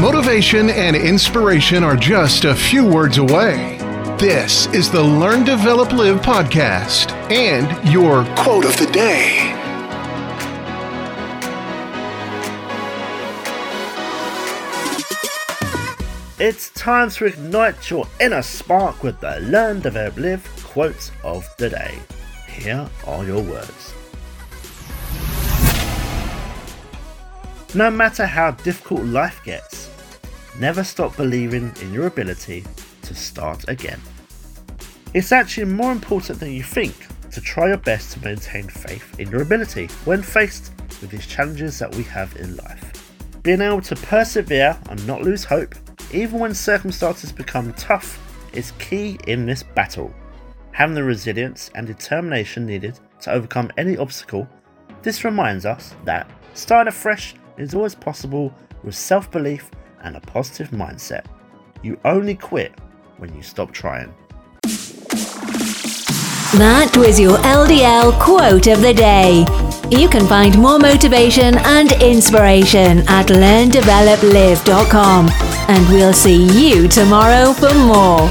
Motivation and inspiration are just a few words away. This is the Learn, Develop, Live podcast and your quote of the day. It's time to ignite your inner spark with the Learn, Develop, Live quotes of the day. Here are your words. No matter how difficult life gets, never stop believing in your ability to start again. It's actually more important than you think to try your best to maintain faith in your ability when faced with these challenges that we have in life. Being able to persevere and not lose hope, even when circumstances become tough, is key in this battle. Having the resilience and determination needed to overcome any obstacle, this reminds us that starting afresh is always possible with self belief and a positive mindset. You only quit when you stop trying. That was your LDL quote of the day. You can find more motivation and inspiration at learndeveloplive.com. And we'll see you tomorrow for more.